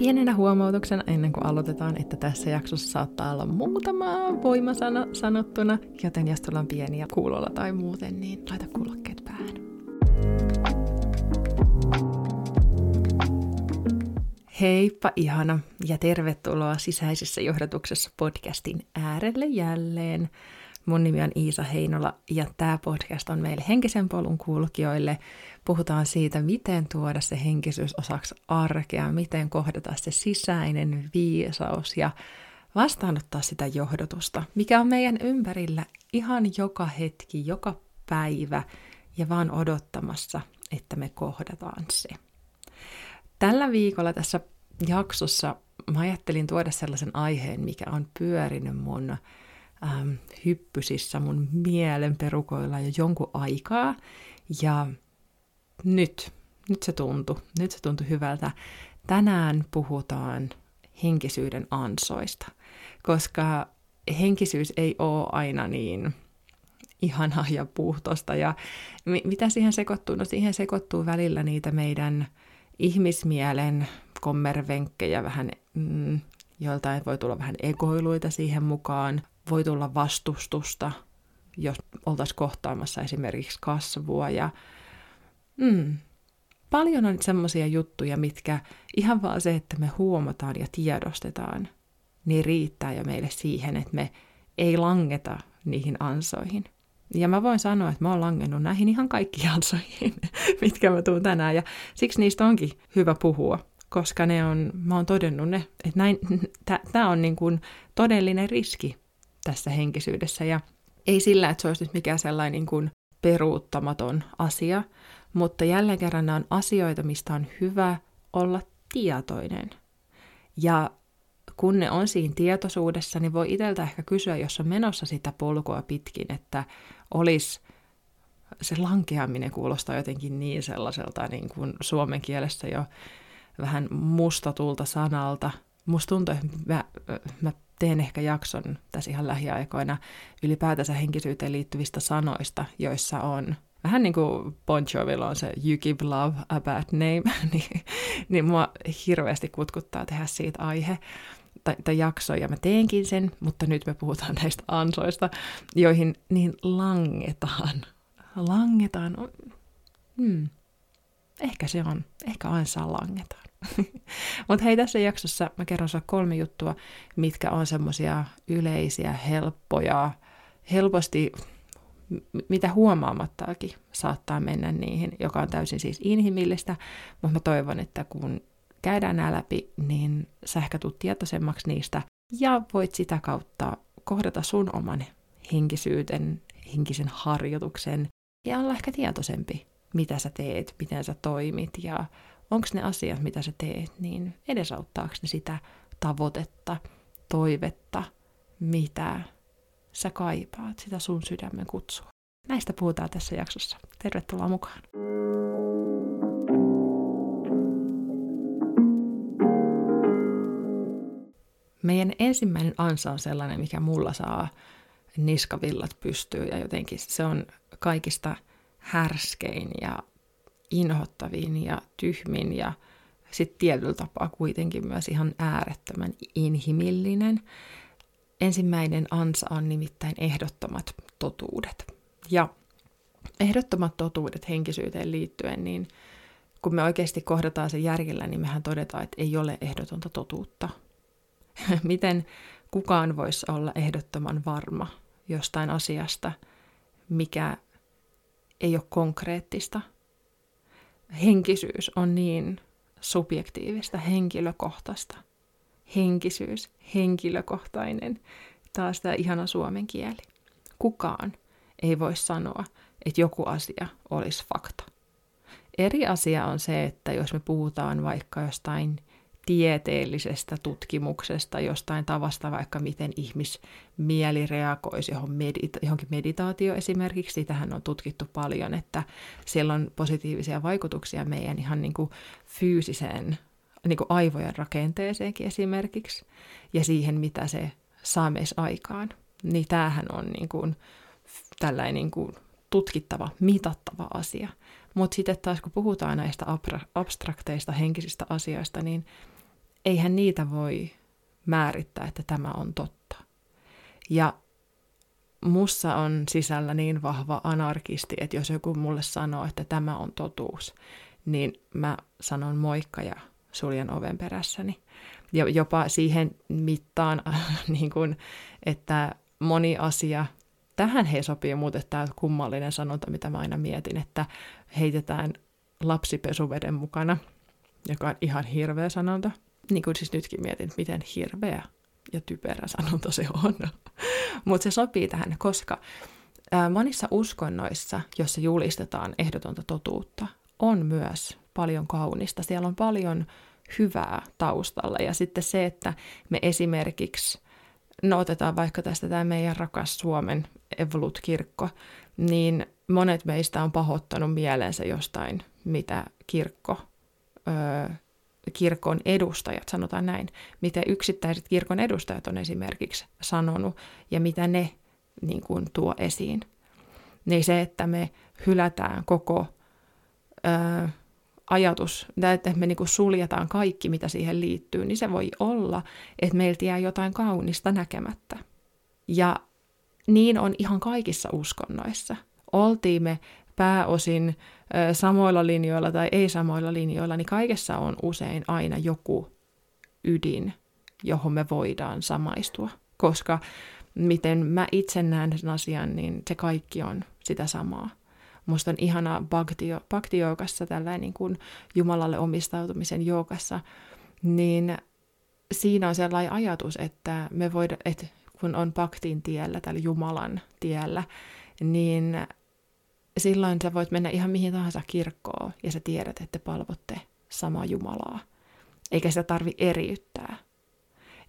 Pienenä huomautuksena ennen kuin aloitetaan, että tässä jaksossa saattaa olla muutama voimasana sanottuna, joten jos tulla on pieniä kuulolla tai muuten, niin laita kuulokkeet päähän. Heippa ihana ja tervetuloa sisäisessä johdatuksessa podcastin äärelle jälleen. Mun nimi on Iisa Heinola ja tämä podcast on meille henkisen polun kulkijoille. Puhutaan siitä, miten tuoda se henkisyys osaksi arkea, miten kohdata se sisäinen viisaus ja vastaanottaa sitä johdotusta, mikä on meidän ympärillä ihan joka hetki, joka päivä ja vaan odottamassa, että me kohdataan se. Tällä viikolla tässä jaksossa mä ajattelin tuoda sellaisen aiheen, mikä on pyörinyt mun ähm, hyppysissä mun mielen perukoilla jo jonkun aikaa. Ja nyt, nyt se tuntui, nyt se tuntui hyvältä. Tänään puhutaan henkisyyden ansoista, koska henkisyys ei ole aina niin ihanaa ja puhtosta. Ja mitä siihen sekoittuu? No siihen sekoittuu välillä niitä meidän ihmismielen kommervenkkejä, vähän mm, joiltain voi tulla vähän egoiluita siihen mukaan, voi tulla vastustusta, jos oltaisiin kohtaamassa esimerkiksi kasvua. Ja, mm, paljon on semmoisia juttuja, mitkä ihan vaan se, että me huomataan ja tiedostetaan, niin riittää jo meille siihen, että me ei langeta niihin ansoihin. Ja mä voin sanoa, että mä oon langennut näihin ihan kaikkiin ansoihin, mitkä mä tuun tänään, ja siksi niistä onkin hyvä puhua, koska ne on, mä oon todennut ne, että näin, tämä on niin kuin todellinen riski tässä henkisyydessä. Ja ei sillä, että se olisi nyt mikään sellainen niin kuin peruuttamaton asia, mutta jälleen kerran nämä on asioita, mistä on hyvä olla tietoinen. Ja kun ne on siinä tietoisuudessa, niin voi itseltä ehkä kysyä, jos on menossa sitä polkua pitkin, että olisi se lankeaminen kuulostaa jotenkin niin sellaiselta niin kuin suomen kielessä jo vähän mustatulta sanalta. Musta tuntuu, että mä, mä teen ehkä jakson tässä ihan lähiaikoina ylipäätänsä henkisyyteen liittyvistä sanoista, joissa on vähän niin kuin Bon Jovilla on se You Give Love a Bad Name, niin, niin mua hirveästi kutkuttaa tehdä siitä aihe tai, tai jakso, ja mä teenkin sen, mutta nyt me puhutaan näistä ansoista, joihin niin langetaan. Langetaan. Hmm. Ehkä se on. Ehkä ansaa langetaan. Mutta hei, tässä jaksossa mä kerron sulle kolme juttua, mitkä on semmosia yleisiä, helppoja, helposti, mitä huomaamattakin saattaa mennä niihin, joka on täysin siis inhimillistä, mutta mä toivon, että kun käydään nämä läpi, niin sä ehkä tietoisemmaksi niistä ja voit sitä kautta kohdata sun oman henkisyyden, henkisen harjoituksen ja olla ehkä tietoisempi, mitä sä teet, miten sä toimit ja onko ne asiat, mitä sä teet, niin edesauttaako ne sitä tavoitetta, toivetta, mitä sä kaipaat, sitä sun sydämen kutsua. Näistä puhutaan tässä jaksossa. Tervetuloa mukaan! Meidän ensimmäinen ansa on sellainen, mikä mulla saa niskavillat pystyy ja jotenkin se on kaikista härskein ja inhottavin ja tyhmin ja sitten tietyllä tapaa kuitenkin myös ihan äärettömän inhimillinen. Ensimmäinen ansa on nimittäin ehdottomat totuudet. Ja ehdottomat totuudet henkisyyteen liittyen, niin kun me oikeasti kohdataan se järjellä, niin mehän todetaan, että ei ole ehdotonta totuutta. Miten kukaan voisi olla ehdottoman varma jostain asiasta, mikä ei ole konkreettista – henkisyys on niin subjektiivista, henkilökohtaista. Henkisyys, henkilökohtainen, taas tämä ihana suomen kieli. Kukaan ei voi sanoa, että joku asia olisi fakta. Eri asia on se, että jos me puhutaan vaikka jostain tieteellisestä tutkimuksesta, jostain tavasta vaikka miten ihmismieli reagoisi johon medita- johonkin meditaatio esimerkiksi. Sitähän on tutkittu paljon, että siellä on positiivisia vaikutuksia meidän ihan niin kuin fyysiseen niin kuin aivojen rakenteeseenkin esimerkiksi ja siihen, mitä se saa meissä aikaan. Niin tämähän on niin kuin tällainen niin kuin tutkittava, mitattava asia. Mutta sitten taas kun puhutaan näistä abstrakteista henkisistä asioista, niin eihän niitä voi määrittää, että tämä on totta. Ja mussa on sisällä niin vahva anarkisti, että jos joku mulle sanoo, että tämä on totuus, niin mä sanon moikka ja suljen oven perässäni. Ja jopa siihen mittaan, niin kun, että moni asia, tähän he sopii muuten tämä kummallinen sanonta, mitä mä aina mietin, että heitetään lapsipesuveden mukana, joka on ihan hirveä sanonta. Niin kuin siis nytkin mietin, miten hirveä ja typerä sanonta se on. Mutta se sopii tähän, koska monissa uskonnoissa, joissa julistetaan ehdotonta totuutta, on myös paljon kaunista. Siellä on paljon hyvää taustalla. Ja sitten se, että me esimerkiksi, no otetaan vaikka tästä tämä meidän rakas Suomen Evolut-kirkko, niin monet meistä on pahoittanut mielensä jostain, mitä kirkko, öö, kirkon edustajat, sanotaan näin, mitä yksittäiset kirkon edustajat on esimerkiksi sanonut ja mitä ne niin kuin, tuo esiin. Niin se, että me hylätään koko öö, ajatus, että me niin suljetaan kaikki, mitä siihen liittyy, niin se voi olla, että meiltä jää jotain kaunista näkemättä. Ja niin on ihan kaikissa uskonnoissa. Oltiin me pääosin samoilla linjoilla tai ei samoilla linjoilla, niin kaikessa on usein aina joku ydin, johon me voidaan samaistua. Koska miten mä itse näen sen asian, niin se kaikki on sitä samaa. Musta on ihana bhakti, bhakti tällainen niin kuin Jumalalle omistautumisen joukassa, niin siinä on sellainen ajatus, että me voida, että kun on bhaktin tiellä, tällä Jumalan tiellä, niin silloin sä voit mennä ihan mihin tahansa kirkkoon ja sä tiedät, että palvotte samaa Jumalaa. Eikä sitä tarvi eriyttää.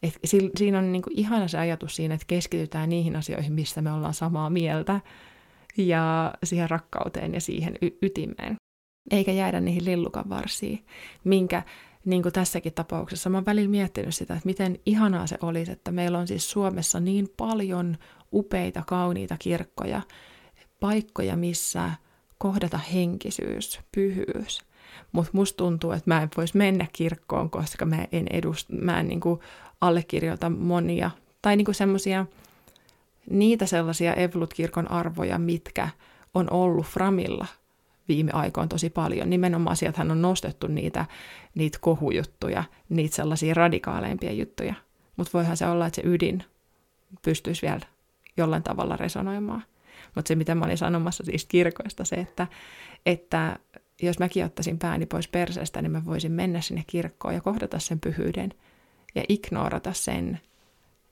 Et siinä on niin kuin ihana se ajatus siinä, että keskitytään niihin asioihin, mistä me ollaan samaa mieltä, ja siihen rakkauteen ja siihen y- ytimeen. Eikä jäädä niihin lillukan varsiin, minkä niin kuin tässäkin tapauksessa mä oon välillä miettinyt sitä, että miten ihanaa se olisi, että meillä on siis Suomessa niin paljon upeita, kauniita kirkkoja, paikkoja, missä kohdata henkisyys, pyhyys. Mutta musta tuntuu, että mä en voisi mennä kirkkoon, koska mä en, edust, mä en niin kuin allekirjoita monia, tai niin semmoisia niitä sellaisia Evolut-kirkon arvoja, mitkä on ollut Framilla viime aikoina tosi paljon. Nimenomaan sieltähän on nostettu niitä, niitä kohujuttuja, niitä sellaisia radikaaleimpia juttuja. Mutta voihan se olla, että se ydin pystyisi vielä jollain tavalla resonoimaan. Mutta se, mitä mä olin sanomassa siis kirkoista, se, että, että jos mäkin ottaisin pääni pois perseestä, niin mä voisin mennä sinne kirkkoon ja kohdata sen pyhyyden ja ignorata sen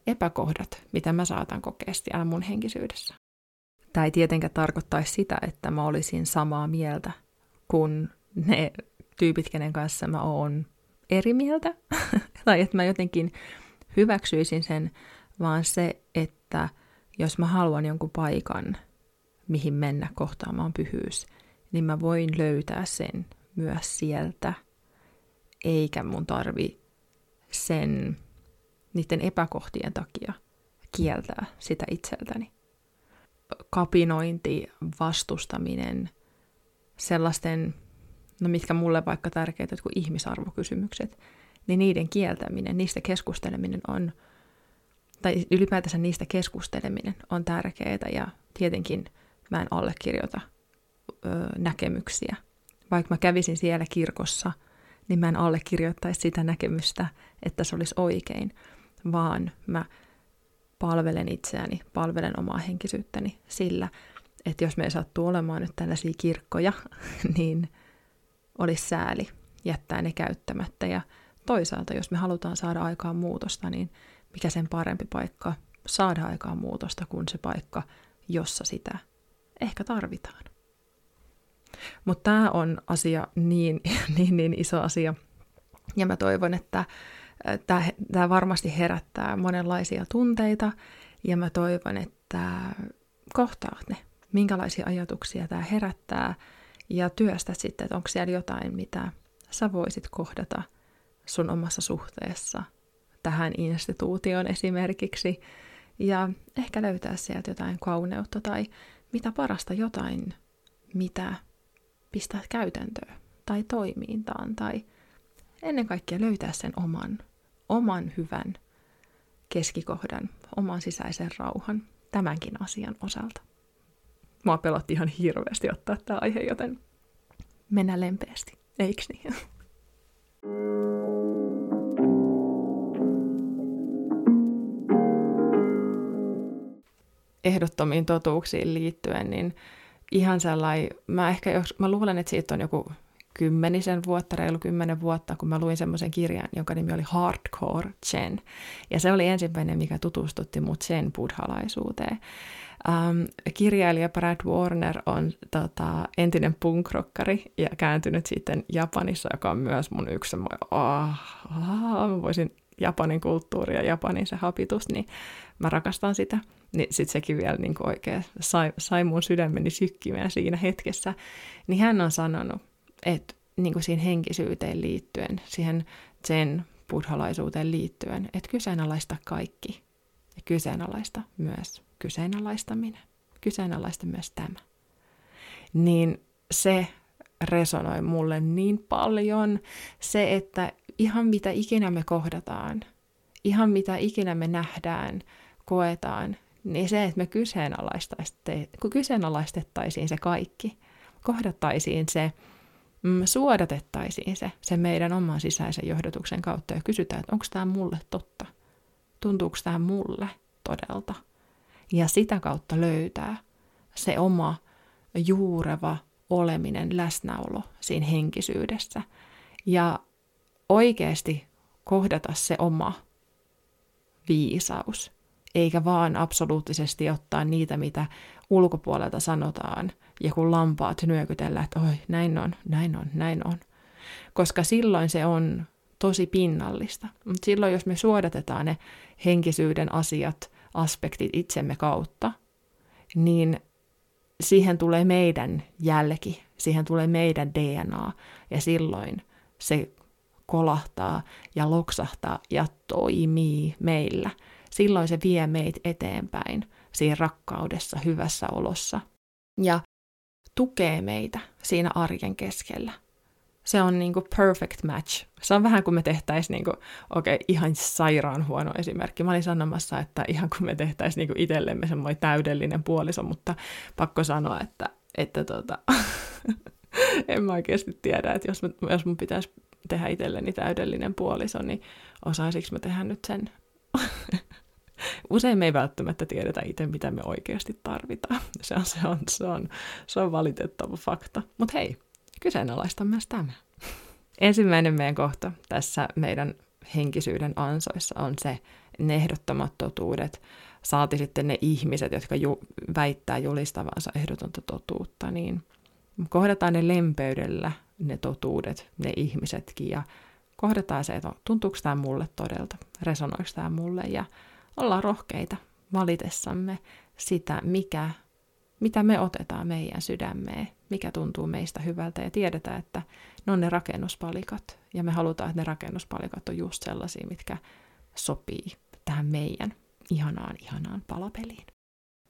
epäkohdat, mitä mä saatan kokea siellä mun henkisyydessä. Tämä ei tietenkään tarkoittaisi sitä, että mä olisin samaa mieltä kuin ne tyypit, kenen kanssa mä oon eri mieltä, tai että mä jotenkin hyväksyisin sen, vaan se, että jos mä haluan jonkun paikan, mihin mennä kohtaamaan pyhyys, niin mä voin löytää sen myös sieltä, eikä mun tarvi sen niiden epäkohtien takia kieltää sitä itseltäni. Kapinointi, vastustaminen, sellaisten, no mitkä mulle vaikka tärkeitä kuin ihmisarvokysymykset, niin niiden kieltäminen, niistä keskusteleminen on, tai ylipäätänsä niistä keskusteleminen on tärkeää ja tietenkin mä en allekirjoita ö, näkemyksiä. Vaikka mä kävisin siellä kirkossa, niin mä en allekirjoittaisi sitä näkemystä, että se olisi oikein, vaan mä palvelen itseäni, palvelen omaa henkisyyttäni sillä, että jos me sattuu olemaan nyt tällaisia kirkkoja, niin olisi sääli jättää ne käyttämättä. Ja toisaalta, jos me halutaan saada aikaan muutosta, niin mikä sen parempi paikka saada aikaan muutosta kuin se paikka, jossa sitä ehkä tarvitaan. Mutta tämä on asia niin, niin, niin iso asia. Ja mä toivon, että Tämä varmasti herättää monenlaisia tunteita ja mä toivon, että kohtaat ne, minkälaisia ajatuksia tämä herättää ja työstä sitten, että onko siellä jotain, mitä sä voisit kohdata sun omassa suhteessa tähän instituutioon esimerkiksi ja ehkä löytää sieltä jotain kauneutta tai mitä parasta jotain, mitä pistää käytäntöön tai toimintaan tai ennen kaikkea löytää sen oman oman hyvän keskikohdan, oman sisäisen rauhan tämänkin asian osalta. Mua pelotti ihan hirveästi ottaa tämä aihe, joten mennä lempeästi, eikö niin? Ehdottomiin totuuksiin liittyen, niin ihan sellainen, mä ehkä jos, mä luulen, että siitä on joku kymmenisen vuotta, reilu kymmenen vuotta, kun mä luin semmoisen kirjan, jonka nimi oli Hardcore Chen. Ja se oli ensimmäinen, mikä tutustutti mut sen buddhalaisuuteen. Um, kirjailija Brad Warner on tota, entinen punkrokkari ja kääntynyt sitten Japanissa, joka on myös mun yksi semmoinen, oh, oh, mä voisin Japanin kulttuuri ja Japanin se hapitus, niin mä rakastan sitä. Niin sitten sekin vielä niin oikein sai, sai mun sydämeni sykkimään siinä hetkessä. Niin hän on sanonut, että niin kuin siihen henkisyyteen liittyen, siihen sen buddhalaisuuteen liittyen, että kyseenalaista kaikki ja kyseenalaista myös kyseenalaistaminen, kyseenalaista myös tämä. Niin se resonoi mulle niin paljon, se, että ihan mitä ikinä me kohdataan, ihan mitä ikinä me nähdään, koetaan, niin se, että me kyseenalaistettaisiin se kaikki, kohdattaisiin se, mm, suodatettaisiin se, se meidän oman sisäisen johdotuksen kautta ja kysytään, että onko tämä mulle totta, tuntuuko tämä mulle todelta. Ja sitä kautta löytää se oma juureva oleminen, läsnäolo siinä henkisyydessä. Ja oikeasti kohdata se oma viisaus, eikä vaan absoluuttisesti ottaa niitä, mitä ulkopuolelta sanotaan, ja kun lampaat nyökytellä, että oi, näin on, näin on, näin on. Koska silloin se on tosi pinnallista. Mutta silloin, jos me suodatetaan ne henkisyyden asiat, aspektit itsemme kautta, niin siihen tulee meidän jälki, siihen tulee meidän DNA, ja silloin se kolahtaa ja loksahtaa ja toimii meillä. Silloin se vie meitä eteenpäin siinä rakkaudessa, hyvässä olossa. Ja tukee meitä siinä arjen keskellä. Se on niinku perfect match. Se on vähän kuin me tehtäisiin, niinku, okei, okay, ihan sairaan huono esimerkki. Mä olin sanomassa, että ihan kuin me tehtäisiin niinku itsellemme semmoinen täydellinen puoliso, mutta pakko sanoa, että, että tota, en mä oikeasti tiedä, että jos, mä, jos mun pitäisi tehdä itselleni täydellinen puoliso, niin osaisinko mä tehdä nyt sen usein me ei välttämättä tiedetä itse, mitä me oikeasti tarvitaan. Se on, se on, se on, se on valitettava fakta. Mutta hei, kyseenalaista myös tämä. Ensimmäinen meidän kohta tässä meidän henkisyyden ansoissa on se ne ehdottomat totuudet, saati sitten ne ihmiset, jotka ju- väittää julistavansa ehdotonta totuutta, niin kohdataan ne lempeydellä, ne totuudet, ne ihmisetkin, ja kohdataan se, että tuntuuko tämä mulle todelta, resonoiko tämä mulle, ja olla rohkeita valitessamme sitä, mikä, mitä me otetaan meidän sydämeen, mikä tuntuu meistä hyvältä ja tiedetään, että ne on ne rakennuspalikat ja me halutaan, että ne rakennuspalikat on just sellaisia, mitkä sopii tähän meidän ihanaan, ihanaan palapeliin.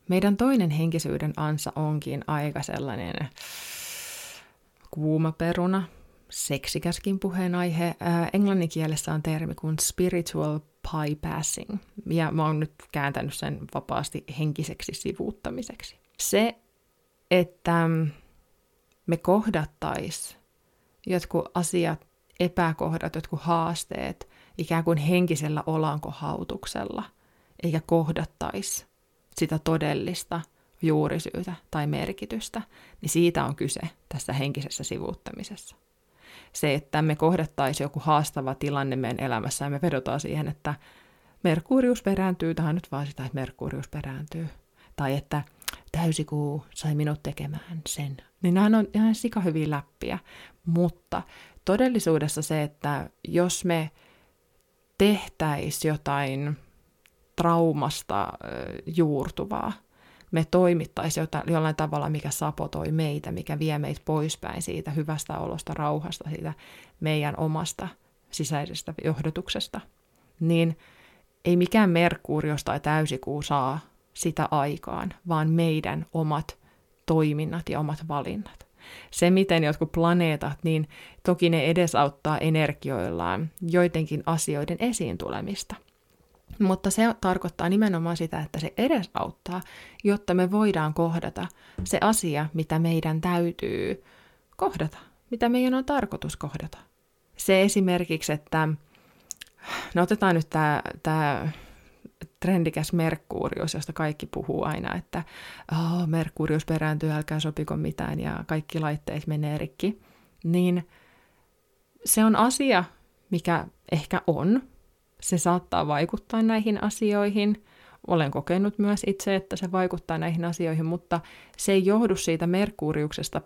Meidän toinen henkisyyden ansa onkin aika sellainen kuuma peruna, seksikäskin puheenaihe. Englanninkielessä on termi kuin spiritual bypassing, ja mä oon nyt kääntänyt sen vapaasti henkiseksi sivuuttamiseksi. Se, että me kohdattais jotkut asiat, epäkohdat, jotkut haasteet ikään kuin henkisellä olankohautuksella, eikä kohdattais sitä todellista juurisyytä tai merkitystä, niin siitä on kyse tässä henkisessä sivuuttamisessa se, että me kohdattaisiin joku haastava tilanne meidän elämässä ja me vedotaan siihen, että Merkurius perääntyy, tähän nyt vaan sitä, että Merkurius perääntyy. Tai että täysikuu sai minut tekemään sen. Niin nämä on ihan sika hyviä läppiä. Mutta todellisuudessa se, että jos me tehtäisiin jotain traumasta juurtuvaa, me toimittaisiin jollain tavalla, mikä sapotoi meitä, mikä vie meitä poispäin siitä hyvästä olosta, rauhasta, siitä meidän omasta sisäisestä johdotuksesta, niin ei mikään Merkurius tai täysikuu saa sitä aikaan, vaan meidän omat toiminnat ja omat valinnat. Se, miten jotkut planeetat, niin toki ne edesauttaa energioillaan joidenkin asioiden esiin tulemista. Mutta se tarkoittaa nimenomaan sitä, että se edesauttaa, jotta me voidaan kohdata se asia, mitä meidän täytyy kohdata, mitä meidän on tarkoitus kohdata. Se esimerkiksi, että no otetaan nyt tämä, tämä trendikäs Merkurius, josta kaikki puhuu aina, että oh, Merkurius perääntyy, älkää sopiko mitään ja kaikki laitteet menee rikki, niin se on asia, mikä ehkä on. Se saattaa vaikuttaa näihin asioihin. Olen kokenut myös itse, että se vaikuttaa näihin asioihin, mutta se ei johdu siitä Merkuriuksesta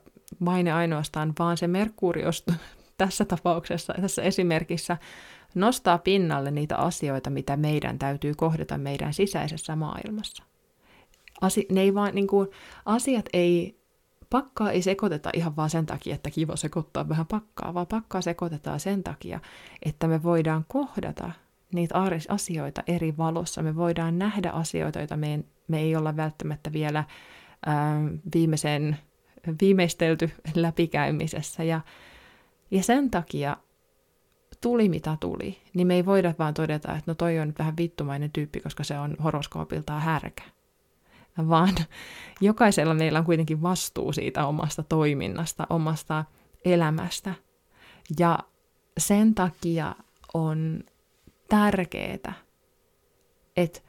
vain ainoastaan, vaan se Merkurius tässä tapauksessa, tässä esimerkissä nostaa pinnalle niitä asioita, mitä meidän täytyy kohdata meidän sisäisessä maailmassa. Asi, ne ei vaan, niin kuin, asiat ei, pakkaa ei sekoiteta ihan vaan sen takia, että kiva sekoittaa vähän pakkaa, vaan pakkaa sekoitetaan sen takia, että me voidaan kohdata niitä asioita eri valossa. Me voidaan nähdä asioita, joita me, me ei olla välttämättä vielä ää, viimeisen, viimeistelty läpikäymisessä. Ja, ja sen takia tuli mitä tuli, niin me ei voida vaan todeta, että no toi on nyt vähän vittumainen tyyppi, koska se on horoskoopiltaan härkä. Vaan jokaisella meillä on kuitenkin vastuu siitä omasta toiminnasta, omasta elämästä. Ja sen takia on tärkeää, että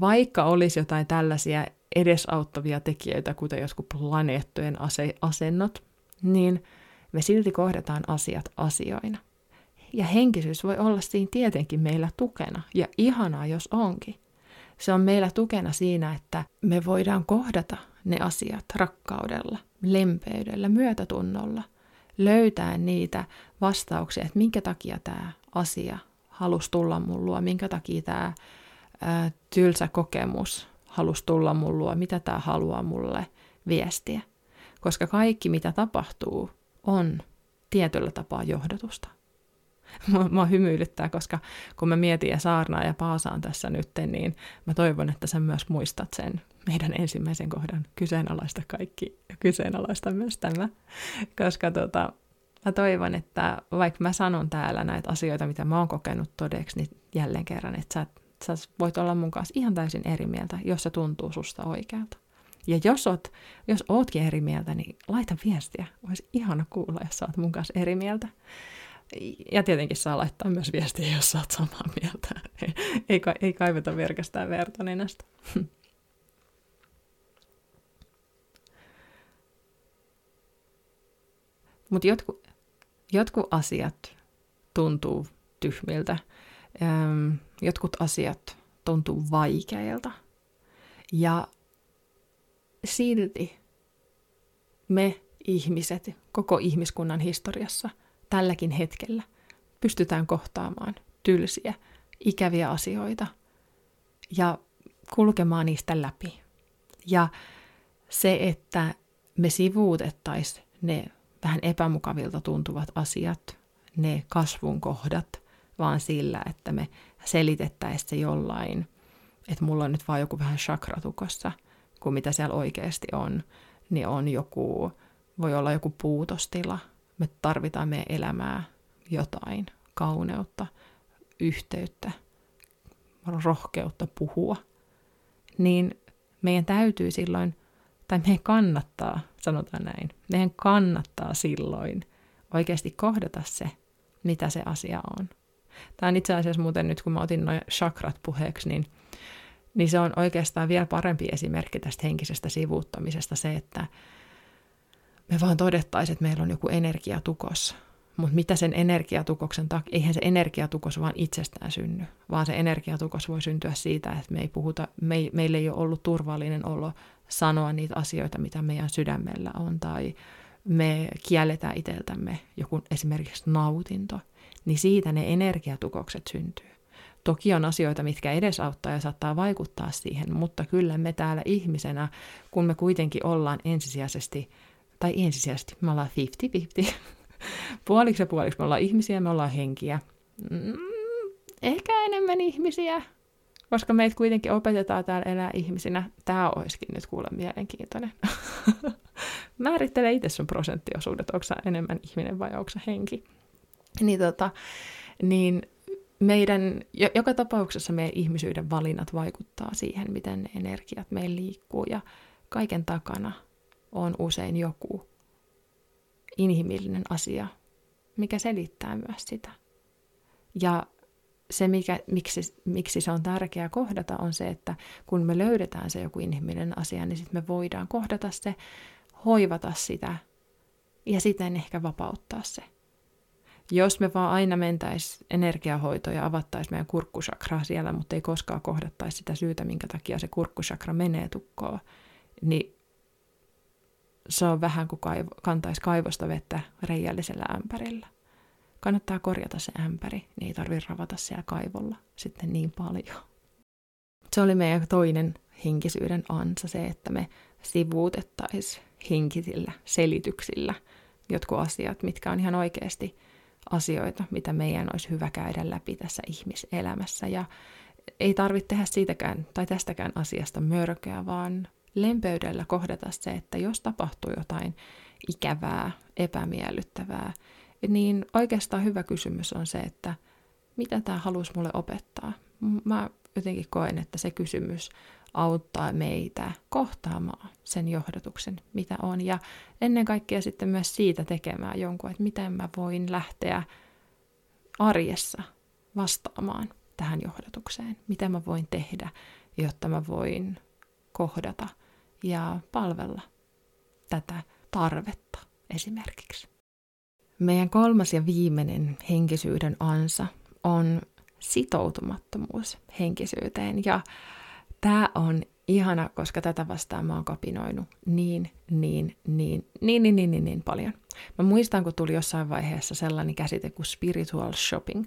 vaikka olisi jotain tällaisia edesauttavia tekijöitä, kuten joskus planeettojen asennot, niin me silti kohdataan asiat asioina – ja henkisyys voi olla siinä tietenkin meillä tukena, ja ihanaa jos onkin. Se on meillä tukena siinä, että me voidaan kohdata ne asiat rakkaudella, lempeydellä, myötätunnolla, löytää niitä vastauksia, että minkä takia tämä asia halusi tulla mun luo, minkä takia tämä tylsä kokemus halusi tulla mun luo, mitä tämä haluaa mulle viestiä. Koska kaikki, mitä tapahtuu, on tietyllä tapaa johdatusta. Mua, mua hymyilyttää, koska kun mä mietin ja saarnaan ja paasaan tässä nyt, niin mä toivon, että sä myös muistat sen meidän ensimmäisen kohdan. Kyseenalaista kaikki ja kyseenalaista myös tämä, koska tota, mä toivon, että vaikka mä sanon täällä näitä asioita, mitä mä oon kokenut todeksi, niin jälleen kerran, että sä, sä voit olla mun kanssa ihan täysin eri mieltä, jos se tuntuu susta oikealta. Ja jos, oot, jos ootkin eri mieltä, niin laita viestiä. Olisi ihana kuulla, jos sä oot mun kanssa eri mieltä. Ja tietenkin saa laittaa myös viestiä, jos olet samaa mieltä. Ei, ei kaiveta verkastään verta nenästä. Mutta jotkut, jotkut asiat tuntuu tyhmiltä. Jotkut asiat tuntuu vaikeilta. Ja silti me ihmiset, koko ihmiskunnan historiassa – tälläkin hetkellä pystytään kohtaamaan tylsiä, ikäviä asioita ja kulkemaan niistä läpi. Ja se, että me sivuutettaisiin ne vähän epämukavilta tuntuvat asiat, ne kasvun kohdat, vaan sillä, että me selitettäisiin se jollain, että mulla on nyt vaan joku vähän chakratukossa, kuin mitä siellä oikeasti on, niin on joku, voi olla joku puutostila – me tarvitaan meidän elämää jotain, kauneutta, yhteyttä, rohkeutta puhua, niin meidän täytyy silloin, tai meidän kannattaa, sanotaan näin, meidän kannattaa silloin oikeasti kohdata se, mitä se asia on. Tämä on itse asiassa muuten nyt, kun mä otin noin chakrat puheeksi, niin, niin se on oikeastaan vielä parempi esimerkki tästä henkisestä sivuuttamisesta se, että me vaan todettaisiin, että meillä on joku energiatukos. Mutta mitä sen energiatukoksen takia, eihän se energiatukos vaan itsestään synny, vaan se energiatukos voi syntyä siitä, että me ei puhuta, me ei, meillä ei ole ollut turvallinen olo sanoa niitä asioita, mitä meidän sydämellä on, tai me kielletään itseltämme joku esimerkiksi nautinto, niin siitä ne energiatukokset syntyy. Toki on asioita, mitkä edesauttaa ja saattaa vaikuttaa siihen, mutta kyllä me täällä ihmisenä, kun me kuitenkin ollaan ensisijaisesti tai ensisijaisesti me ollaan 50-50. puoliksi ja puoliksi me ollaan ihmisiä, me ollaan henkiä. Mm, ehkä enemmän ihmisiä, koska meitä kuitenkin opetetaan täällä elää ihmisinä, tämä olisikin nyt kuule mielenkiintoinen. Määrittele itse sun prosenttiosuudet, onko enemmän ihminen vai onko henki. Niin, tota, niin meidän, joka tapauksessa meidän ihmisyyden valinnat vaikuttaa siihen, miten ne energiat meillä liikkuu ja kaiken takana on usein joku inhimillinen asia, mikä selittää myös sitä. Ja se, mikä, miksi, miksi se on tärkeää kohdata, on se, että kun me löydetään se joku inhimillinen asia, niin sitten me voidaan kohdata se, hoivata sitä ja siten ehkä vapauttaa se. Jos me vaan aina mentäis energiahoitoja ja avattaisiin meidän kurkkusakraa siellä, mutta ei koskaan kohdattaisi sitä syytä, minkä takia se kurkkusakra menee tukkoon, niin se on vähän kuin kantaisi kaivosta vettä reijällisellä ämpärillä. Kannattaa korjata se ämpäri, niin ei tarvitse ravata siellä kaivolla sitten niin paljon. Se oli meidän toinen henkisyyden ansa, se, että me sivuutettaisiin henkisillä selityksillä jotkut asiat, mitkä on ihan oikeasti asioita, mitä meidän olisi hyvä käydä läpi tässä ihmiselämässä. Ja ei tarvitse tehdä siitäkään tai tästäkään asiasta mörköä, vaan lempeydellä kohdata se, että jos tapahtuu jotain ikävää, epämiellyttävää, niin oikeastaan hyvä kysymys on se, että mitä tämä halusi mulle opettaa. Mä jotenkin koen, että se kysymys auttaa meitä kohtaamaan sen johdatuksen, mitä on. Ja ennen kaikkea sitten myös siitä tekemään jonkun, että miten mä voin lähteä arjessa vastaamaan tähän johdatukseen. Mitä mä voin tehdä, jotta mä voin kohdata ja palvella tätä tarvetta esimerkiksi. Meidän kolmas ja viimeinen henkisyyden ansa on sitoutumattomuus henkisyyteen. Ja tämä on ihana, koska tätä vastaan mä oon kapinoinut niin, niin, niin, niin, niin, niin, niin, niin paljon. Mä muistan, kun tuli jossain vaiheessa sellainen käsite kuin spiritual shopping.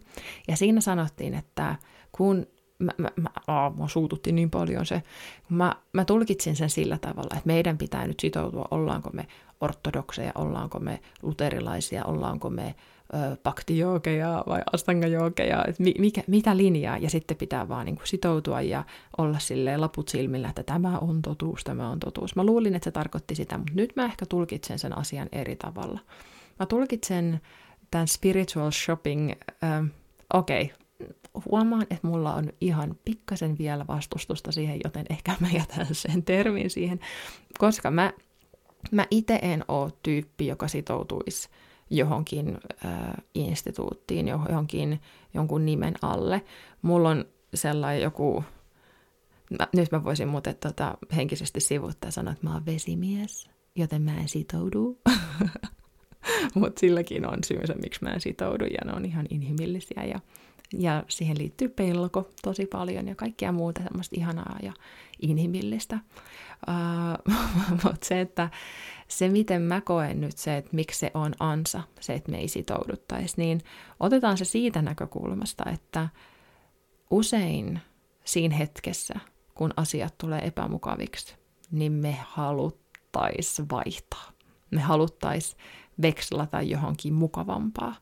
Ja siinä sanottiin, että kun mä, mä, mä, aa, mä suututti niin paljon se. Mä, mä tulkitsin sen sillä tavalla, että meidän pitää nyt sitoutua, ollaanko me ortodokseja, ollaanko me luterilaisia, ollaanko me ö, paktijookeja vai astangajookeja, että mi, mikä, mitä linjaa, ja sitten pitää vaan niin kuin sitoutua ja olla silleen laput silmillä, että tämä on totuus, tämä on totuus. Mä luulin, että se tarkoitti sitä, mutta nyt mä ehkä tulkitsen sen asian eri tavalla. Mä tulkitsen tämän spiritual shopping, okei, okay, huomaan, että mulla on ihan pikkasen vielä vastustusta siihen, joten ehkä mä jätän sen termin siihen, koska mä, mä itse en ole tyyppi, joka sitoutuisi johonkin äh, instituuttiin, johonkin jonkun nimen alle. Mulla on sellainen joku, mä, nyt mä voisin muuten tota, henkisesti sivuttaa ja sanoa, että mä oon vesimies, joten mä en sitoudu. Mutta silläkin on syynsä, miksi mä en sitoudu, ja ne on ihan inhimillisiä ja ja siihen liittyy pelko tosi paljon ja kaikkea muuta semmoista ihanaa ja inhimillistä. Uh, Mutta se, että se miten mä koen nyt se, että miksi se on ansa, se, että me ei sitouduttaisi, niin otetaan se siitä näkökulmasta, että usein siinä hetkessä, kun asiat tulee epämukaviksi, niin me haluttaisiin vaihtaa. Me haluttaisiin vekslata johonkin mukavampaa.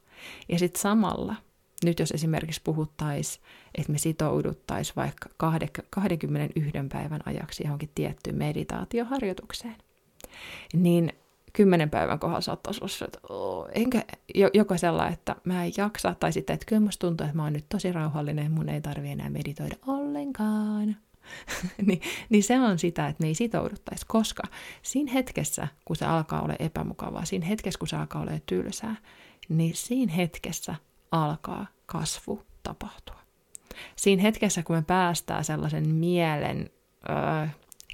Ja sitten samalla nyt jos esimerkiksi puhuttaisiin, että me sitouduttaisiin vaikka 21 päivän ajaksi johonkin tiettyyn meditaatioharjoitukseen, niin kymmenen päivän kohdalla saattaisi olla että oh, enkä, joko sellainen, että mä en jaksa, tai sitten, että kyllä musta tuntuu, että mä oon nyt tosi rauhallinen, mun ei tarvi enää meditoida ollenkaan. niin, niin se on sitä, että me ei sitouduttaisi, koska siinä hetkessä, kun se alkaa olla epämukavaa, siinä hetkessä, kun se alkaa olla tylsää, niin siinä hetkessä alkaa kasvu tapahtua. Siinä hetkessä, kun me päästään sellaisen mielen ö,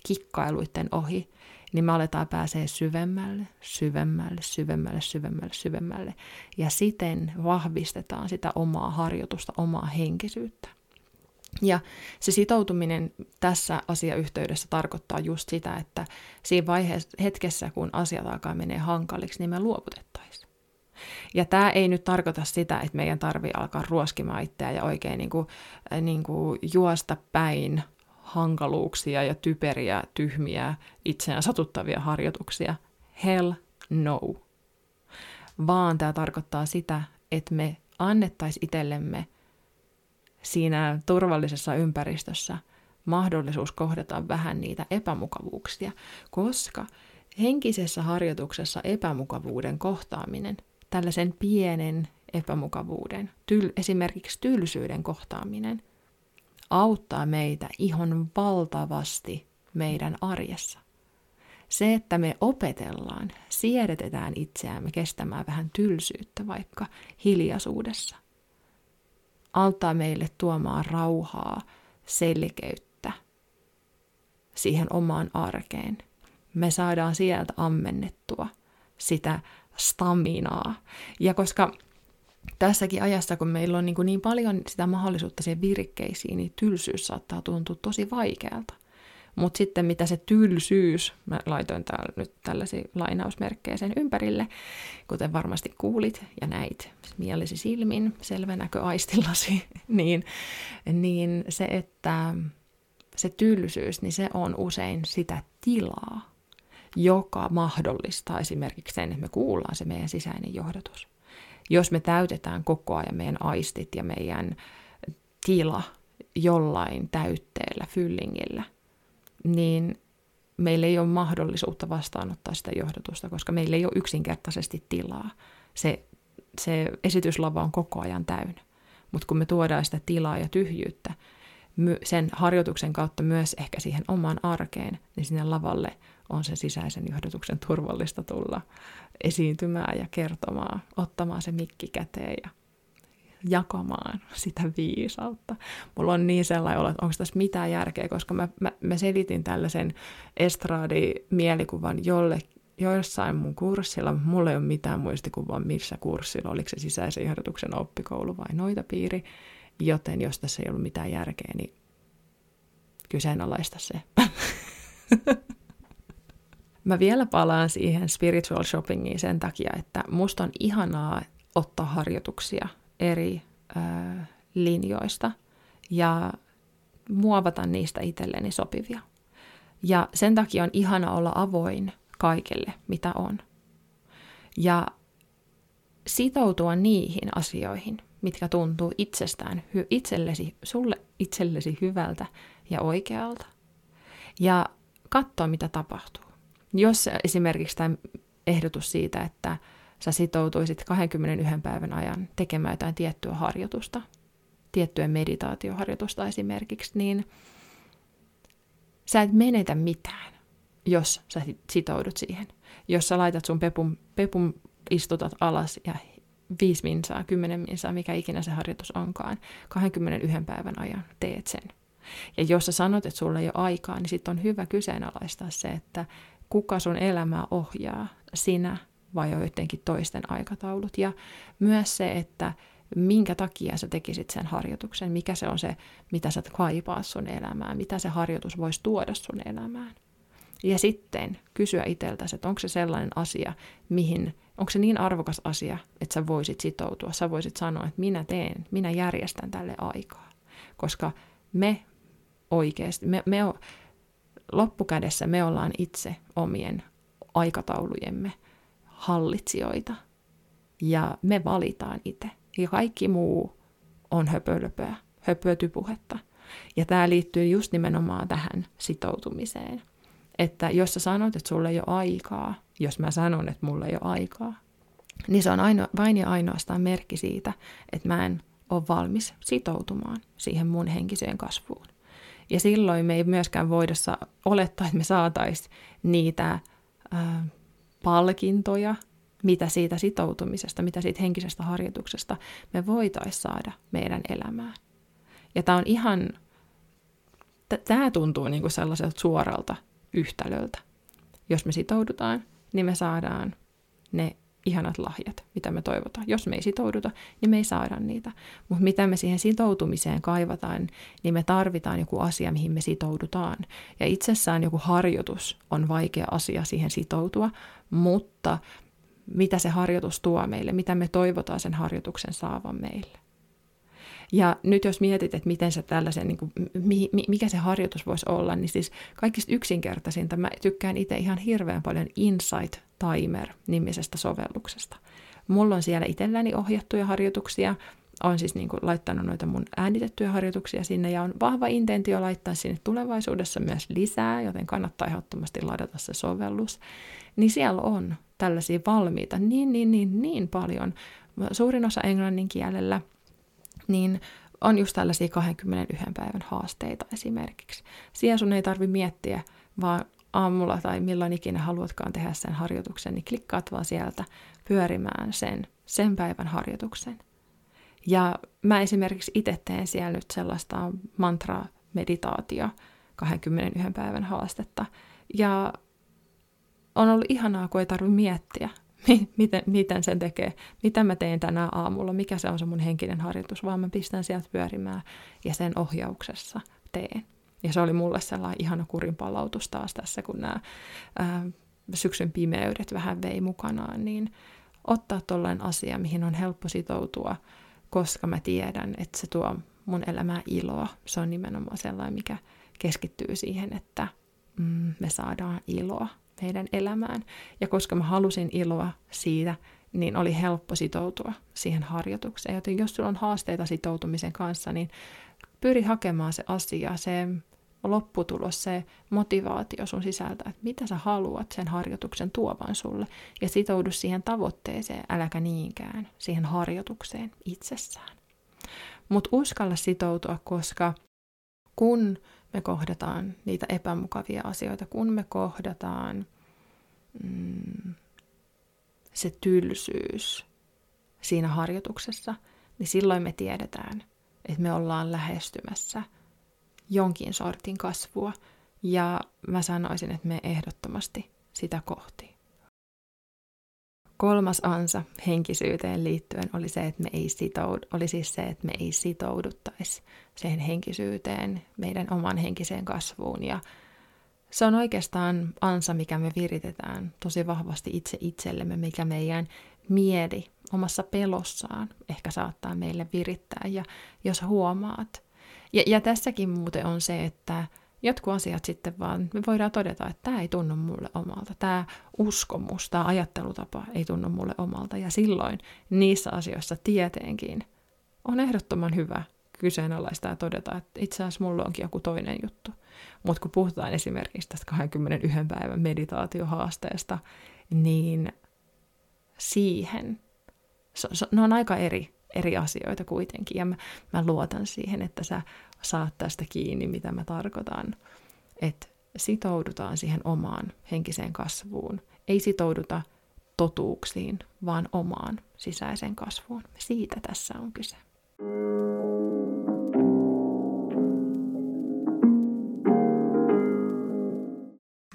kikkailuiden ohi, niin me aletaan pääsee syvemmälle, syvemmälle, syvemmälle, syvemmälle, syvemmälle. Ja siten vahvistetaan sitä omaa harjoitusta, omaa henkisyyttä. Ja se sitoutuminen tässä asiayhteydessä tarkoittaa just sitä, että siinä vaiheessa, hetkessä, kun asiat alkaa menee hankaliksi, niin me luovutettaisiin. Ja tämä ei nyt tarkoita sitä, että meidän tarvii alkaa ruoskimaan itseä ja oikein niin kuin, äh, niin kuin juosta päin hankaluuksia ja typeriä, tyhmiä, itseään satuttavia harjoituksia. Hell no. Vaan tämä tarkoittaa sitä, että me annettaisiin itsellemme siinä turvallisessa ympäristössä mahdollisuus kohdata vähän niitä epämukavuuksia, koska henkisessä harjoituksessa epämukavuuden kohtaaminen, tällaisen pienen epämukavuuden, tyl, esimerkiksi tylsyyden kohtaaminen, auttaa meitä ihan valtavasti meidän arjessa. Se, että me opetellaan, siedätetään itseämme kestämään vähän tylsyyttä vaikka hiljaisuudessa, auttaa meille tuomaan rauhaa, selkeyttä siihen omaan arkeen. Me saadaan sieltä ammennettua sitä staminaa. Ja koska tässäkin ajassa, kun meillä on niin, kuin niin paljon sitä mahdollisuutta siihen virikkeisiin, niin tylsyys saattaa tuntua tosi vaikealta. Mutta sitten mitä se tylsyys, mä laitoin täällä nyt tällaisia lainausmerkkejä sen ympärille, kuten varmasti kuulit ja näit mielesi silmin, selvänäköaistillasi, niin, niin se, että se tylsyys, niin se on usein sitä tilaa, joka mahdollistaa esimerkiksi sen, että me kuullaan se meidän sisäinen johdatus. Jos me täytetään koko ajan meidän aistit ja meidän tila jollain täytteellä, fyllingillä – niin meillä ei ole mahdollisuutta vastaanottaa sitä johdatusta, koska meillä ei ole yksinkertaisesti tilaa. Se, se esityslava on koko ajan täynnä. Mutta kun me tuodaan sitä tilaa ja tyhjyyttä sen harjoituksen kautta myös ehkä siihen omaan arkeen, niin sinne lavalle on se sisäisen johdatuksen turvallista tulla esiintymään ja kertomaan, ottamaan se mikki käteen ja jakamaan sitä viisautta. Mulla on niin sellainen olo, että onko tässä mitään järkeä, koska mä, mä, mä selitin tällaisen estradi-mielikuvan jolle, joissain mun kurssilla, mulla ei ole mitään muistikuvaa missä kurssilla, oliko se sisäisen johdatuksen oppikoulu vai noita piiri, joten jos tässä ei ollut mitään järkeä, niin kyseenalaista se. Mä vielä palaan siihen spiritual shoppingiin sen takia, että musta on ihanaa ottaa harjoituksia eri ö, linjoista ja muovata niistä itselleni sopivia. Ja sen takia on ihana olla avoin kaikelle, mitä on. Ja sitoutua niihin asioihin, mitkä tuntuu itsestään itsellesi, sulle itsellesi hyvältä ja oikealta. Ja katsoa, mitä tapahtuu. Jos esimerkiksi tämä ehdotus siitä, että sä sitoutuisit 21 päivän ajan tekemään jotain tiettyä harjoitusta, tiettyä meditaatioharjoitusta esimerkiksi, niin sä et menetä mitään, jos sä sitoudut siihen. Jos sä laitat sun pepun, pepun istutat alas ja viisi minsaa, kymmenen minsaa, mikä ikinä se harjoitus onkaan, 21 päivän ajan teet sen. Ja jos sä sanot, että sulla ei ole aikaa, niin sitten on hyvä kyseenalaistaa se, että kuka sun elämää ohjaa, sinä vai joidenkin toisten aikataulut. Ja myös se, että minkä takia sä tekisit sen harjoituksen, mikä se on se, mitä sä kaipaat sun elämään, mitä se harjoitus voisi tuoda sun elämään. Ja sitten kysyä itseltäsi, että onko se sellainen asia, mihin, onko se niin arvokas asia, että sä voisit sitoutua, sä voisit sanoa, että minä teen, minä järjestän tälle aikaa. Koska me oikeasti, me, me loppukädessä me ollaan itse omien aikataulujemme hallitsijoita. Ja me valitaan itse. Ja kaikki muu on höpölöpöä, höpötypuhetta. Ja tämä liittyy just nimenomaan tähän sitoutumiseen. Että jos sä sanot, että sulla ei ole aikaa, jos mä sanon, että mulla ei ole aikaa, niin se on aino, vain ja ainoastaan merkki siitä, että mä en ole valmis sitoutumaan siihen mun henkiseen kasvuun. Ja silloin me ei myöskään voida olettaa, että me saataisiin niitä äh, palkintoja, mitä siitä sitoutumisesta, mitä siitä henkisestä harjoituksesta me voitaisiin saada meidän elämään. Ja tämä on ihan, tämä tuntuu niin kuin sellaiselta suoralta yhtälöltä. Jos me sitoudutaan, niin me saadaan ne ihanat lahjat, mitä me toivotaan. Jos me ei sitouduta, niin me ei saada niitä. Mutta mitä me siihen sitoutumiseen kaivataan, niin me tarvitaan joku asia, mihin me sitoudutaan. Ja itsessään joku harjoitus on vaikea asia siihen sitoutua, mutta mitä se harjoitus tuo meille, mitä me toivotaan sen harjoituksen saavan meille. Ja nyt jos mietit, että miten se tällaisen, niin kuin, mikä se harjoitus voisi olla, niin siis kaikista yksinkertaisinta, mä tykkään itse ihan hirveän paljon Insight Timer nimisestä sovelluksesta. Mulla on siellä itselläni ohjattuja harjoituksia, olen siis niin kuin laittanut noita mun äänitettyjä harjoituksia sinne ja on vahva intentio laittaa sinne tulevaisuudessa myös lisää, joten kannattaa ehdottomasti ladata se sovellus. Niin siellä on tällaisia valmiita niin, niin, niin, niin paljon. Suurin osa englannin kielellä, niin on just tällaisia 21 päivän haasteita esimerkiksi. Siellä sun ei tarvi miettiä, vaan aamulla tai milloin ikinä haluatkaan tehdä sen harjoituksen, niin klikkaat vaan sieltä pyörimään sen, sen päivän harjoituksen. Ja mä esimerkiksi itse teen siellä nyt sellaista mantra-meditaatio 21 päivän haastetta. Ja on ollut ihanaa, kun ei tarvitse miettiä, miten, miten sen tekee, mitä mä teen tänä aamulla, mikä se on se mun henkinen harjoitus, vaan mä pistän sieltä pyörimään ja sen ohjauksessa teen. Ja se oli mulle sellainen ihana kurinpalautus taas tässä, kun nämä ää, syksyn pimeydet vähän vei mukanaan, niin ottaa tollainen asia, mihin on helppo sitoutua, koska mä tiedän, että se tuo mun elämää iloa. Se on nimenomaan sellainen, mikä keskittyy siihen, että mm, me saadaan iloa meidän elämään. Ja koska mä halusin iloa siitä, niin oli helppo sitoutua siihen harjoitukseen. Joten jos sulla on haasteita sitoutumisen kanssa, niin pyri hakemaan se asia, se lopputulos, se motivaatio sun sisältä, että mitä sä haluat sen harjoituksen tuovan sulle, ja sitoudu siihen tavoitteeseen, äläkä niinkään siihen harjoitukseen itsessään. Mutta uskalla sitoutua, koska kun me kohdataan niitä epämukavia asioita, kun me kohdataan mm, se tylsyys siinä harjoituksessa, niin silloin me tiedetään, että me ollaan lähestymässä jonkin sortin kasvua. Ja mä sanoisin, että me ehdottomasti sitä kohti. Kolmas ansa henkisyyteen liittyen oli se, että me ei sitoudu, oli siis se, että me ei sitouduttaisi siihen henkisyyteen, meidän oman henkiseen kasvuun. Ja se on oikeastaan ansa, mikä me viritetään tosi vahvasti itse itsellemme, mikä meidän mieli omassa pelossaan ehkä saattaa meille virittää. Ja jos huomaat, ja, ja tässäkin muuten on se, että jotkut asiat sitten vaan, me voidaan todeta, että tämä ei tunnu mulle omalta, tämä uskomus, tämä ajattelutapa ei tunnu mulle omalta, ja silloin niissä asioissa tietenkin on ehdottoman hyvä kyseenalaista ja todeta, että itse asiassa mulla onkin joku toinen juttu. Mutta kun puhutaan esimerkiksi tästä 21 päivän meditaatiohaasteesta, niin siihen, so, so, ne on aika eri, eri asioita kuitenkin, ja mä, mä luotan siihen, että sä saat tästä kiinni, mitä mä tarkoitan. Että sitoudutaan siihen omaan henkiseen kasvuun. Ei sitouduta totuuksiin, vaan omaan sisäiseen kasvuun. Siitä tässä on kyse.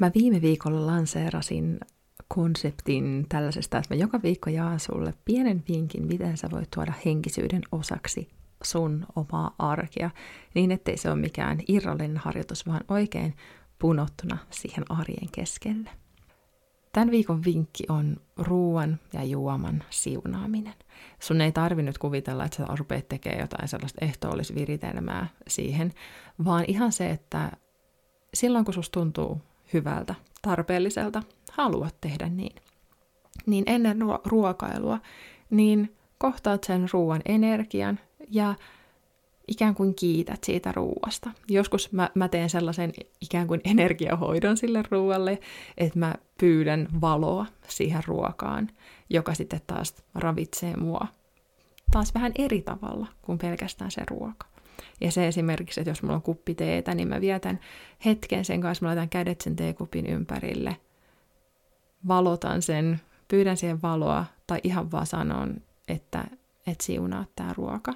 Mä viime viikolla lanseerasin konseptin tällaisesta, että mä joka viikko jaan sulle pienen vinkin, miten sä voit tuoda henkisyyden osaksi sun omaa arkea, niin ettei se ole mikään irrallinen harjoitus, vaan oikein punottuna siihen arjen keskelle. Tämän viikon vinkki on ruoan ja juoman siunaaminen. Sun ei tarvinnut kuvitella, että sä rupeat tekemään jotain sellaista ehtoollisviritelmää siihen, vaan ihan se, että silloin kun susta tuntuu hyvältä, tarpeelliselta, haluat tehdä niin, niin ennen ruokailua, niin kohtaat sen ruoan energian ja ikään kuin kiität siitä ruuasta. Joskus mä, mä teen sellaisen ikään kuin energiahoidon sille ruoalle, että mä pyydän valoa siihen ruokaan, joka sitten taas ravitsee mua taas vähän eri tavalla kuin pelkästään se ruoka. Ja se esimerkiksi, että jos mulla on kuppi teetä, niin mä vietän hetken sen kanssa, mä laitan kädet sen teekupin ympärille, valotan sen, pyydän siihen valoa tai ihan vaan sanon, että et siunaa tämä ruoka.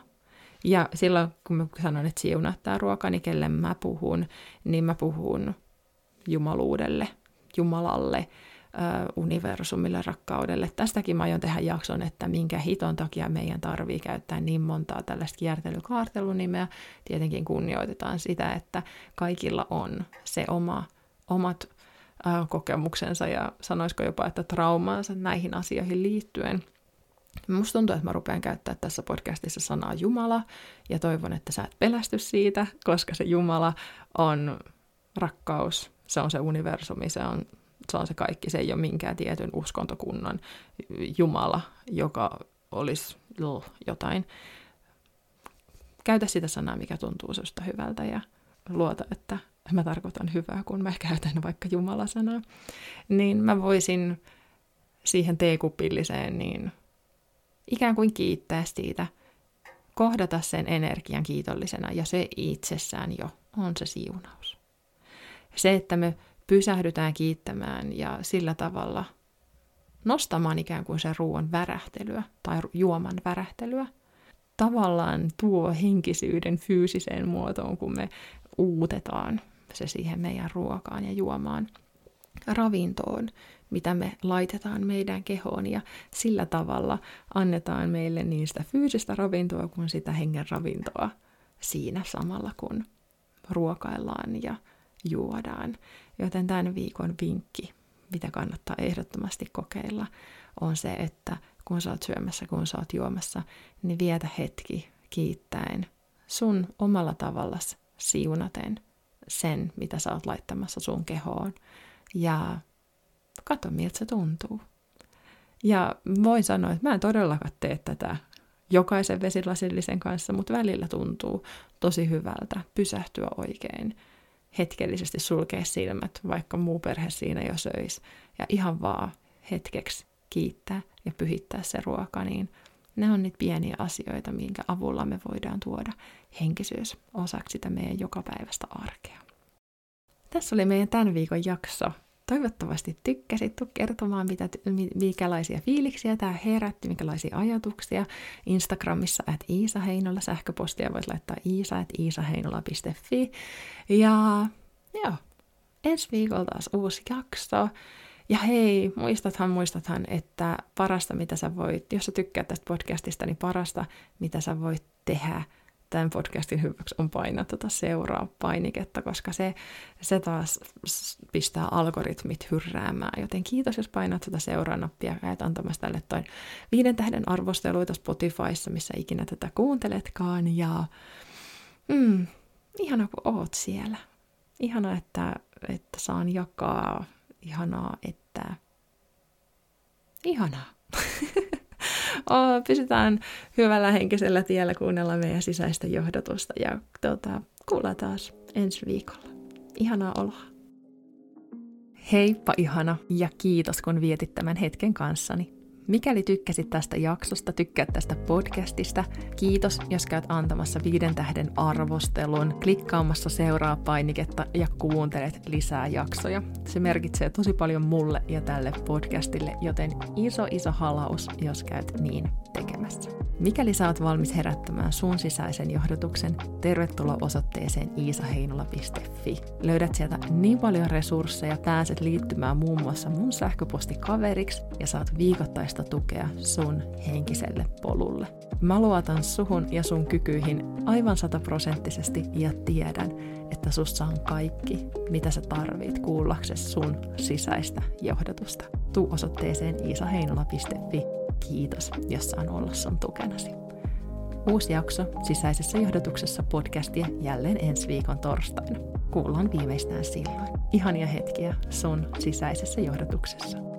Ja silloin, kun mä sanon, että siunaa tämä ruoka, niin kelle mä puhun, niin mä puhun jumaluudelle, Jumalalle, universumille, rakkaudelle. Tästäkin mä aion tehdä jakson, että minkä hiton takia meidän tarvii käyttää niin montaa tällaista kiertelykaartelunimeä. Tietenkin kunnioitetaan sitä, että kaikilla on se oma, omat kokemuksensa ja sanoisiko jopa, että traumaansa näihin asioihin liittyen. Musta tuntuu, että mä rupean käyttää tässä podcastissa sanaa Jumala, ja toivon, että sä et pelästy siitä, koska se Jumala on rakkaus, se on se universumi, se on se on se kaikki, se ei ole minkään tietyn uskontokunnan Jumala, joka olisi jotain. käytä sitä sanaa, mikä tuntuu susta hyvältä ja luota, että mä tarkoitan hyvää, kun mä käytän vaikka Jumala-sanaa, niin mä voisin siihen teekupilliseen niin ikään kuin kiittää siitä, kohdata sen energian kiitollisena ja se itsessään jo on se siunaus. Se, että me pysähdytään kiittämään ja sillä tavalla nostamaan ikään kuin sen ruoan värähtelyä tai juoman värähtelyä, tavallaan tuo henkisyyden fyysiseen muotoon, kun me uutetaan se siihen meidän ruokaan ja juomaan ravintoon, mitä me laitetaan meidän kehoon ja sillä tavalla annetaan meille niin sitä fyysistä ravintoa kuin sitä hengen ravintoa siinä samalla kun ruokaillaan ja juodaan. Joten tämän viikon vinkki, mitä kannattaa ehdottomasti kokeilla, on se, että kun sä oot syömässä, kun sä oot juomassa, niin vietä hetki kiittäen sun omalla tavallas siunaten sen, mitä sä oot laittamassa sun kehoon. Ja kato, miltä se tuntuu. Ja voin sanoa, että mä en todellakaan tee tätä jokaisen vesilasillisen kanssa, mutta välillä tuntuu tosi hyvältä pysähtyä oikein, hetkellisesti sulkea silmät, vaikka muu perhe siinä jo söisi, ja ihan vaan hetkeksi kiittää ja pyhittää se ruoka, niin ne on niitä pieniä asioita, minkä avulla me voidaan tuoda henkisyys osaksi sitä meidän jokapäiväistä arkea. Tässä oli meidän tämän viikon jakso. Toivottavasti tykkäsit. Tuu kertomaan, mitä, minkälaisia fiiliksiä tämä herätti, minkälaisia ajatuksia. Instagramissa at Iisa Heinola sähköpostia voit laittaa iisa at iisaheinola.fi. Ja joo, ensi viikolla taas uusi jakso. Ja hei, muistathan, muistathan, että parasta mitä sä voit, jos sä tykkäät tästä podcastista, niin parasta mitä sä voit tehdä tämän podcastin hyväksi on painaa tuota seuraa painiketta, koska se, se taas pistää algoritmit hyrräämään. Joten kiitos, jos painat tuota seuraa-nappia ja et antamassa tälle toi viiden tähden arvosteluita Spotifyssa, missä ikinä tätä kuunteletkaan. Ja mm, ihana, kun oot siellä. Ihana, että, että saan jakaa. Ihanaa, että... Ihanaa. pysytään hyvällä henkisellä tiellä kuunnella meidän sisäistä johdotusta ja tuota, kuullaan taas ensi viikolla. Ihanaa oloa. Heippa ihana ja kiitos kun vietit tämän hetken kanssani. Mikäli tykkäsit tästä jaksosta, tykkäät tästä podcastista, kiitos, jos käyt antamassa viiden tähden arvostelun, klikkaamassa seuraa painiketta ja kuuntelet lisää jaksoja. Se merkitsee tosi paljon mulle ja tälle podcastille, joten iso iso halaus, jos käyt niin tekemässä. Mikäli sä oot valmis herättämään sun sisäisen johdotuksen, tervetuloa osoitteeseen iisaheinola.fi. Löydät sieltä niin paljon resursseja, pääset liittymään muun muassa mun sähköpostikaveriksi ja saat viikoittaista tukea sun henkiselle polulle. Mä luotan suhun ja sun kykyihin aivan sataprosenttisesti ja tiedän, että sussa on kaikki, mitä sä tarvit kuullaksesi sun sisäistä johdotusta. Tuu osoitteeseen iisaheinola.fi Kiitos, jos saan olla sun tukenasi. Uusi jakso sisäisessä johdotuksessa podcastia jälleen ensi viikon torstaina. Kuullaan viimeistään silloin. Ihania hetkiä sun sisäisessä johdotuksessa.